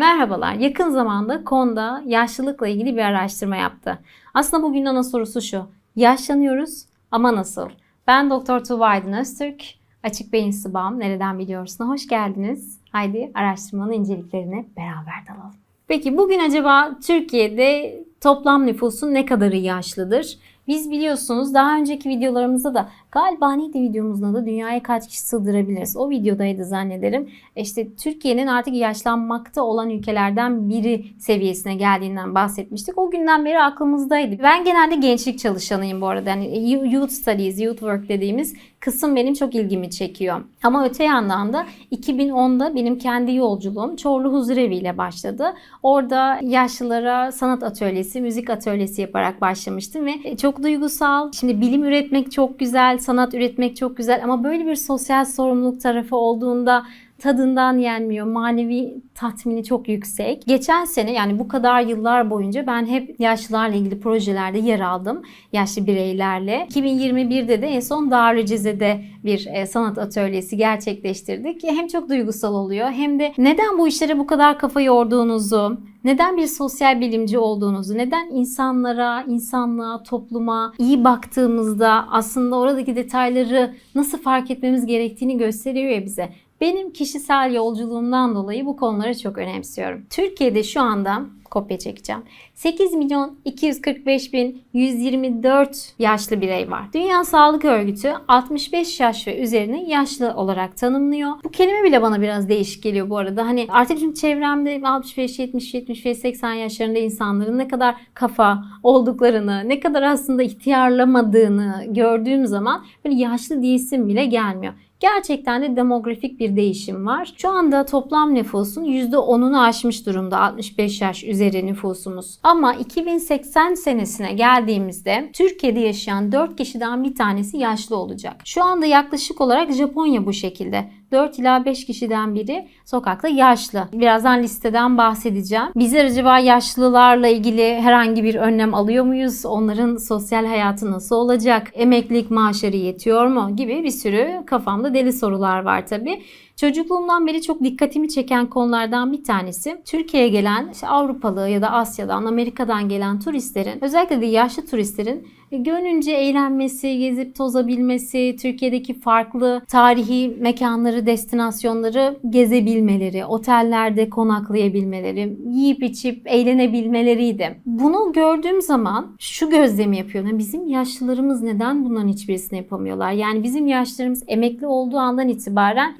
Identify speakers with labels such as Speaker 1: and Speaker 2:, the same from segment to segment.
Speaker 1: Merhabalar. Yakın zamanda KONDA yaşlılıkla ilgili bir araştırma yaptı. Aslında bugün ana sorusu şu. Yaşlanıyoruz ama nasıl? Ben Doktor Tuğba Aydın Öztürk. Açık Beyin Sıbam Nereden Biliyorsun? Hoş geldiniz. Haydi araştırmanın inceliklerine beraber dalalım. Peki bugün acaba Türkiye'de toplam nüfusun ne kadarı yaşlıdır? Biz biliyorsunuz daha önceki videolarımızda da galiba neydi videomuzda da dünyaya kaç kişi sığdırabiliriz? O videodaydı zannederim. İşte Türkiye'nin artık yaşlanmakta olan ülkelerden biri seviyesine geldiğinden bahsetmiştik. O günden beri aklımızdaydı. Ben genelde gençlik çalışanıyım bu arada. Yani youth studies, youth work dediğimiz kısım benim çok ilgimi çekiyor. Ama öte yandan da 2010'da benim kendi yolculuğum Çorlu Huzurevi ile başladı. Orada yaşlılara sanat atölyesi, müzik atölyesi yaparak başlamıştım ve çok duygusal. Şimdi bilim üretmek çok güzel, sanat üretmek çok güzel ama böyle bir sosyal sorumluluk tarafı olduğunda tadından yenmiyor. Manevi tatmini çok yüksek. Geçen sene yani bu kadar yıllar boyunca ben hep yaşlılarla ilgili projelerde yer aldım. Yaşlı bireylerle. 2021'de de en son Darülceze'de bir e, sanat atölyesi gerçekleştirdik. Hem çok duygusal oluyor hem de neden bu işlere bu kadar kafa yorduğunuzu, neden bir sosyal bilimci olduğunuzu, neden insanlara, insanlığa, topluma iyi baktığımızda aslında oradaki detayları nasıl fark etmemiz gerektiğini gösteriyor ya bize. Benim kişisel yolculuğumdan dolayı bu konuları çok önemsiyorum. Türkiye'de şu anda kopya çekeceğim. 8 milyon 245 bin 124 yaşlı birey var. Dünya Sağlık Örgütü 65 yaş ve üzerini yaşlı olarak tanımlıyor. Bu kelime bile bana biraz değişik geliyor bu arada. Hani artık şimdi çevremde 65, 70, 75, 80 yaşlarında insanların ne kadar kafa olduklarını, ne kadar aslında ihtiyarlamadığını gördüğüm zaman böyle yaşlı diyesim bile gelmiyor. Gerçekten de demografik bir değişim var. Şu anda toplam nüfusun %10'unu aşmış durumda 65 yaş üzeri nüfusumuz. Ama 2080 senesine geldiğimizde Türkiye'de yaşayan 4 kişiden bir tanesi yaşlı olacak. Şu anda yaklaşık olarak Japonya bu şekilde. 4 ila 5 kişiden biri sokakta yaşlı. Birazdan listeden bahsedeceğim. Bizler acaba yaşlılarla ilgili herhangi bir önlem alıyor muyuz? Onların sosyal hayatı nasıl olacak? Emeklilik maaşları yetiyor mu? Gibi bir sürü kafamda deli sorular var tabii. Çocukluğumdan beri çok dikkatimi çeken konulardan bir tanesi Türkiye'ye gelen işte Avrupalı ya da Asya'dan, Amerika'dan gelen turistlerin özellikle de yaşlı turistlerin gönlünce eğlenmesi, gezip tozabilmesi, Türkiye'deki farklı tarihi mekanları, destinasyonları gezebilmeleri, otellerde konaklayabilmeleri, yiyip içip eğlenebilmeleriydi. Bunu gördüğüm zaman şu gözlemi yapıyorum. Bizim yaşlılarımız neden bunların hiçbirisini yapamıyorlar? Yani bizim yaşlılarımız emekli olduğu andan itibaren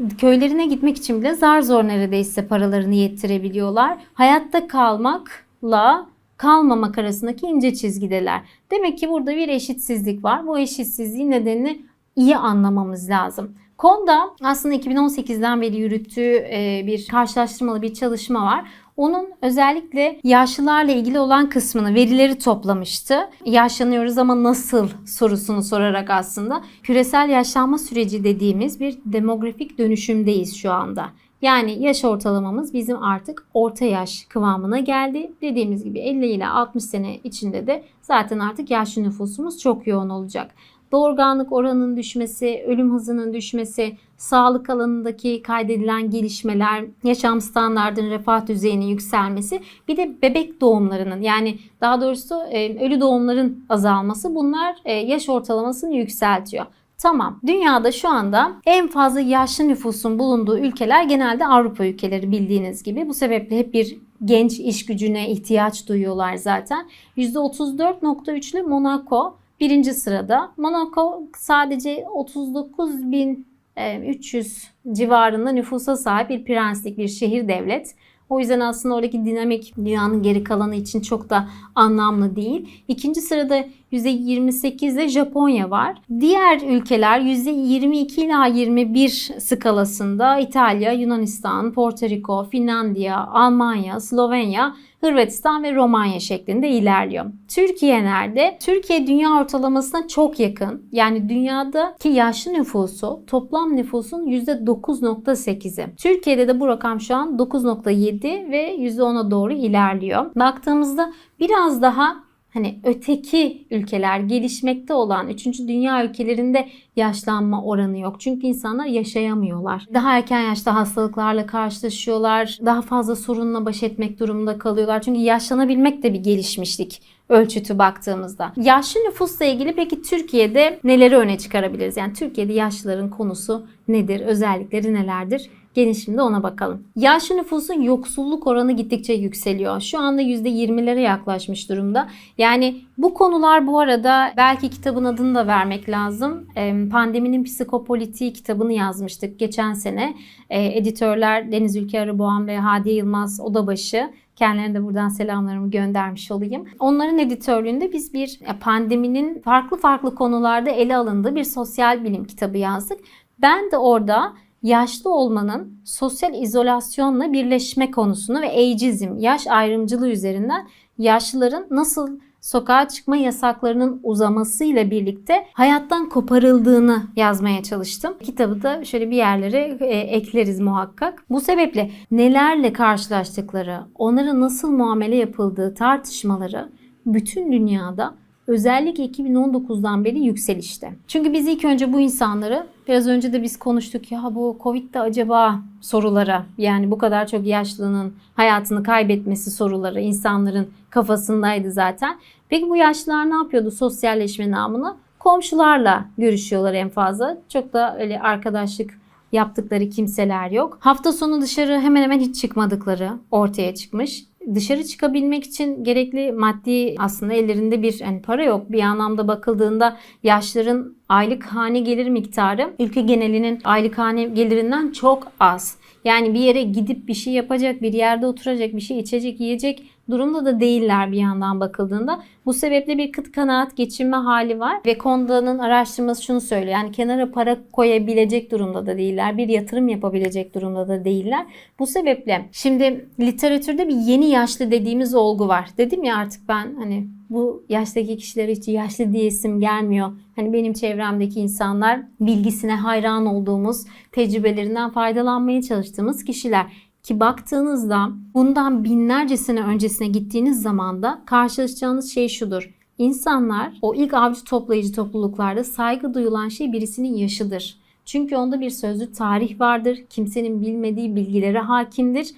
Speaker 1: köylerine gitmek için bile zar zor neredeyse paralarını yettirebiliyorlar. Hayatta kalmakla kalmamak arasındaki ince çizgideler. Demek ki burada bir eşitsizlik var. Bu eşitsizliğin nedenini iyi anlamamız lazım. Konda aslında 2018'den beri yürüttüğü e, bir karşılaştırmalı bir çalışma var. Onun özellikle yaşlılarla ilgili olan kısmını, verileri toplamıştı. Yaşlanıyoruz ama nasıl sorusunu sorarak aslında küresel yaşlanma süreci dediğimiz bir demografik dönüşümdeyiz şu anda. Yani yaş ortalamamız bizim artık orta yaş kıvamına geldi. Dediğimiz gibi 50 ile 60 sene içinde de zaten artık yaşlı nüfusumuz çok yoğun olacak doğurganlık oranının düşmesi, ölüm hızının düşmesi, sağlık alanındaki kaydedilen gelişmeler, yaşam standartının refah düzeyinin yükselmesi, bir de bebek doğumlarının yani daha doğrusu e, ölü doğumların azalması bunlar e, yaş ortalamasını yükseltiyor. Tamam. Dünyada şu anda en fazla yaşlı nüfusun bulunduğu ülkeler genelde Avrupa ülkeleri bildiğiniz gibi. Bu sebeple hep bir genç iş gücüne ihtiyaç duyuyorlar zaten. %34.3'lü Monaco birinci sırada. Monaco sadece 39.300 e, civarında nüfusa sahip bir prenslik bir şehir devlet. O yüzden aslında oradaki dinamik dünyanın geri kalanı için çok da anlamlı değil. İkinci sırada %28 ile Japonya var. Diğer ülkeler %22 ila 21 skalasında İtalya, Yunanistan, Porto Rico, Finlandiya, Almanya, Slovenya Hırvatistan ve Romanya şeklinde ilerliyor. Türkiye nerede? Türkiye dünya ortalamasına çok yakın. Yani dünyadaki yaşlı nüfusu toplam nüfusun %9.8'i. Türkiye'de de bu rakam şu an 9.7 ve %10'a doğru ilerliyor. Baktığımızda biraz daha hani öteki ülkeler, gelişmekte olan 3. dünya ülkelerinde yaşlanma oranı yok. Çünkü insanlar yaşayamıyorlar. Daha erken yaşta hastalıklarla karşılaşıyorlar. Daha fazla sorunla baş etmek durumunda kalıyorlar. Çünkü yaşlanabilmek de bir gelişmişlik ölçütü baktığımızda. Yaşlı nüfusla ilgili peki Türkiye'de neleri öne çıkarabiliriz? Yani Türkiye'de yaşlıların konusu nedir? Özellikleri nelerdir? Gelin şimdi ona bakalım. Yaşlı nüfusun yoksulluk oranı gittikçe yükseliyor. Şu anda %20'lere yaklaşmış durumda. Yani bu konular bu arada belki kitabın adını da vermek lazım. Pandeminin Psikopolitiği kitabını yazmıştık geçen sene. Editörler Deniz Ülke Arıboğan ve Hadiye Yılmaz Odabaşı. Kendilerine de buradan selamlarımı göndermiş olayım. Onların editörlüğünde biz bir pandeminin farklı farklı konularda ele alındığı bir sosyal bilim kitabı yazdık. Ben de orada yaşlı olmanın sosyal izolasyonla birleşme konusunu ve ageizm, yaş ayrımcılığı üzerinden yaşlıların nasıl sokağa çıkma yasaklarının uzamasıyla birlikte hayattan koparıldığını yazmaya çalıştım. Kitabı da şöyle bir yerlere e, ekleriz muhakkak. Bu sebeple nelerle karşılaştıkları, onlara nasıl muamele yapıldığı tartışmaları bütün dünyada özellikle 2019'dan beri yükselişte. Çünkü biz ilk önce bu insanları biraz önce de biz konuştuk ya bu Covid'de acaba sorulara yani bu kadar çok yaşlının hayatını kaybetmesi soruları insanların kafasındaydı zaten. Peki bu yaşlılar ne yapıyordu sosyalleşme namına? Komşularla görüşüyorlar en fazla. Çok da öyle arkadaşlık yaptıkları kimseler yok. Hafta sonu dışarı hemen hemen hiç çıkmadıkları ortaya çıkmış dışarı çıkabilmek için gerekli maddi aslında ellerinde bir yani para yok. Bir anlamda bakıldığında yaşların aylık hane gelir miktarı ülke genelinin aylık hane gelirinden çok az. Yani bir yere gidip bir şey yapacak, bir yerde oturacak, bir şey içecek, yiyecek durumda da değiller bir yandan bakıldığında. Bu sebeple bir kıt kanaat geçinme hali var ve Konda'nın araştırması şunu söylüyor. Yani kenara para koyabilecek durumda da değiller. Bir yatırım yapabilecek durumda da değiller. Bu sebeple şimdi literatürde bir yeni yaşlı dediğimiz olgu var. Dedim ya artık ben hani bu yaştaki kişilere hiç yaşlı diyesim gelmiyor. Hani benim çevremdeki insanlar bilgisine hayran olduğumuz, tecrübelerinden faydalanmaya çalıştığımız kişiler. Ki baktığınızda bundan binlerce sene öncesine gittiğiniz zaman da karşılaşacağınız şey şudur. İnsanlar o ilk avcı toplayıcı topluluklarda saygı duyulan şey birisinin yaşıdır. Çünkü onda bir sözlü tarih vardır. Kimsenin bilmediği bilgilere hakimdir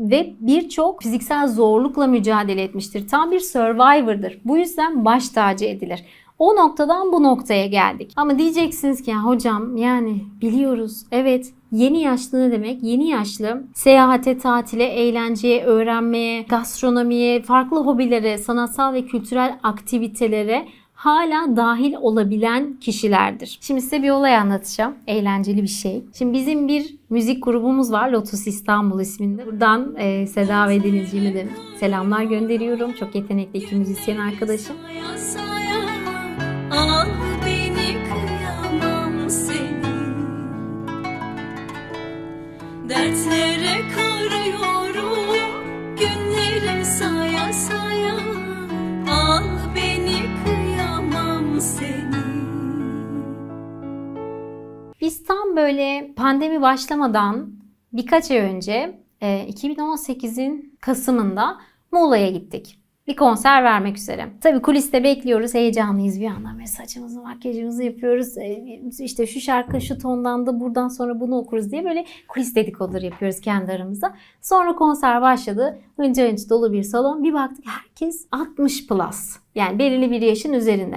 Speaker 1: ve birçok fiziksel zorlukla mücadele etmiştir. Tam bir survivor'dır. Bu yüzden baş tacı edilir. O noktadan bu noktaya geldik. Ama diyeceksiniz ki ya hocam yani biliyoruz. Evet Yeni yaşlı ne demek? Yeni yaşlı seyahate, tatile, eğlenceye, öğrenmeye, gastronomiye, farklı hobilere, sanatsal ve kültürel aktivitelere hala dahil olabilen kişilerdir. Şimdi size bir olay anlatacağım. Eğlenceli bir şey. Şimdi bizim bir müzik grubumuz var. Lotus İstanbul isminde. Buradan e, Seda ve Denizciğime de selamlar gönderiyorum. Çok yetenekli iki müzisyen arkadaşım. Dertlere karıyorum Günleri saya saya. Al beni kıyamam seni. Biz tam böyle pandemi başlamadan birkaç ay önce 2018'in e, Kasım'ında Muğla'ya gittik bir konser vermek üzere. Tabi kuliste bekliyoruz, heyecanlıyız bir yandan. Böyle saçımızı, makyajımızı yapıyoruz. E, işte şu şarkı şu tondan da buradan sonra bunu okuruz diye böyle kulis dedikoduları yapıyoruz kendi aramızda. Sonra konser başladı. Hınca hınç dolu bir salon. Bir baktık herkes 60 plus. Yani belirli bir yaşın üzerinde.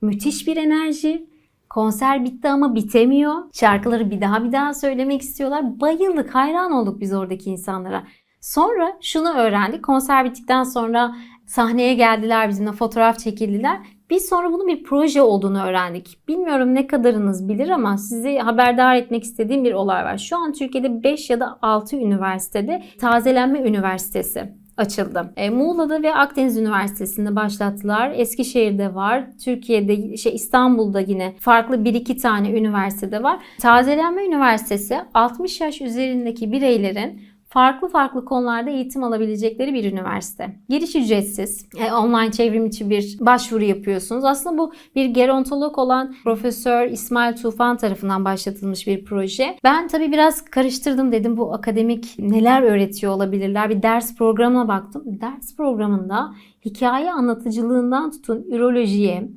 Speaker 1: Müthiş bir enerji. Konser bitti ama bitemiyor. Şarkıları bir daha bir daha söylemek istiyorlar. Bayıldık, hayran olduk biz oradaki insanlara. Sonra şunu öğrendik. Konser bittikten sonra sahneye geldiler bizimle fotoğraf çekildiler. Biz sonra bunun bir proje olduğunu öğrendik. Bilmiyorum ne kadarınız bilir ama sizi haberdar etmek istediğim bir olay var. Şu an Türkiye'de 5 ya da 6 üniversitede tazelenme üniversitesi açıldı. E, Muğla'da ve Akdeniz Üniversitesi'nde başlattılar. Eskişehir'de var. Türkiye'de, şey İstanbul'da yine farklı bir iki tane üniversitede var. Tazelenme Üniversitesi 60 yaş üzerindeki bireylerin farklı farklı konularda eğitim alabilecekleri bir üniversite. Giriş ücretsiz. E, online çevrim içi bir başvuru yapıyorsunuz. Aslında bu bir gerontolog olan Profesör İsmail Tufan tarafından başlatılmış bir proje. Ben tabii biraz karıştırdım dedim bu akademik neler öğretiyor olabilirler. Bir ders programına baktım. Ders programında hikaye anlatıcılığından tutun ürolojiye,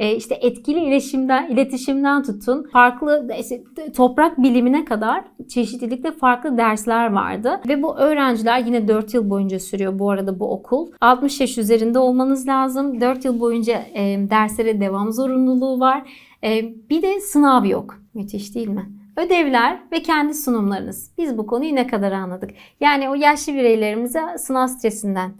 Speaker 1: e, işte etkili iletişimden, iletişimden tutun farklı işte, toprak bilimine kadar çeşitlilikte farklı dersler vardı. Ve bu öğrenciler yine 4 yıl boyunca sürüyor bu arada bu okul. 60 yaş üzerinde olmanız lazım. 4 yıl boyunca e, derslere devam zorunluluğu var. E, bir de sınav yok. Müthiş değil mi? Ödevler ve kendi sunumlarınız. Biz bu konuyu ne kadar anladık? Yani o yaşlı bireylerimize sınav stresinden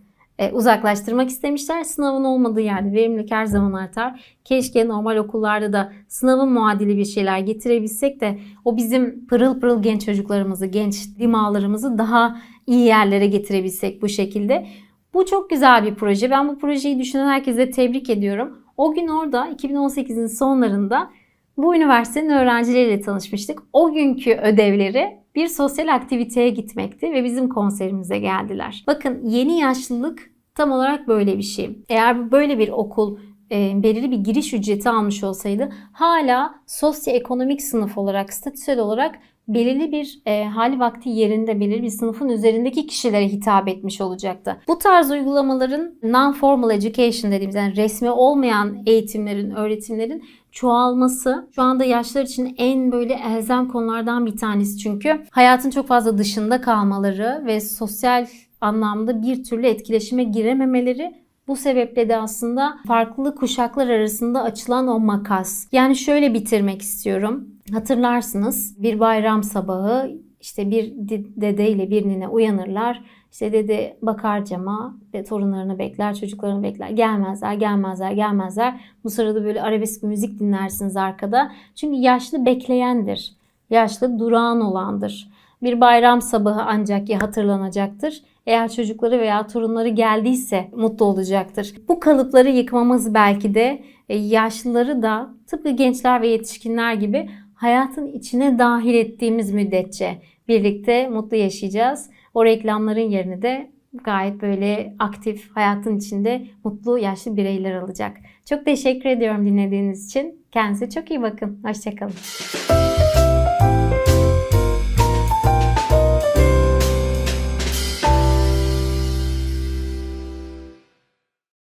Speaker 1: uzaklaştırmak istemişler. Sınavın olmadığı yerde verimlilik her zaman artar. Keşke normal okullarda da sınavın muadili bir şeyler getirebilsek de o bizim pırıl pırıl genç çocuklarımızı, genç dimağlarımızı daha iyi yerlere getirebilsek bu şekilde. Bu çok güzel bir proje. Ben bu projeyi düşünen herkese tebrik ediyorum. O gün orada 2018'in sonlarında bu üniversitenin öğrencileriyle tanışmıştık. O günkü ödevleri bir sosyal aktiviteye gitmekti ve bizim konserimize geldiler. Bakın yeni yaşlılık tam olarak böyle bir şey. Eğer böyle bir okul e, belirli bir giriş ücreti almış olsaydı hala sosyoekonomik sınıf olarak, statüsel olarak belirli bir e, hali vakti yerinde belirli bir sınıfın üzerindeki kişilere hitap etmiş olacaktı. Bu tarz uygulamaların non-formal education dediğimiz yani resmi olmayan eğitimlerin, öğretimlerin çoğalması şu anda yaşlar için en böyle elzem konulardan bir tanesi çünkü hayatın çok fazla dışında kalmaları ve sosyal anlamda bir türlü etkileşime girememeleri bu sebeple de aslında farklı kuşaklar arasında açılan o makas. Yani şöyle bitirmek istiyorum. Hatırlarsınız bir bayram sabahı işte bir dede ile bir nine uyanırlar. İşte dede bakar cama ve torunlarını bekler, çocuklarını bekler. Gelmezler, gelmezler, gelmezler. Bu sırada böyle arabesk müzik dinlersiniz arkada. Çünkü yaşlı bekleyendir. Yaşlı durağan olandır. Bir bayram sabahı ancak ya hatırlanacaktır. Eğer çocukları veya torunları geldiyse mutlu olacaktır. Bu kalıpları yıkmamız belki de e, yaşlıları da tıpkı gençler ve yetişkinler gibi hayatın içine dahil ettiğimiz müddetçe birlikte mutlu yaşayacağız. O reklamların yerini de gayet böyle aktif hayatın içinde mutlu yaşlı bireyler alacak. Çok teşekkür ediyorum dinlediğiniz için. Kendinize çok iyi bakın. Hoşçakalın.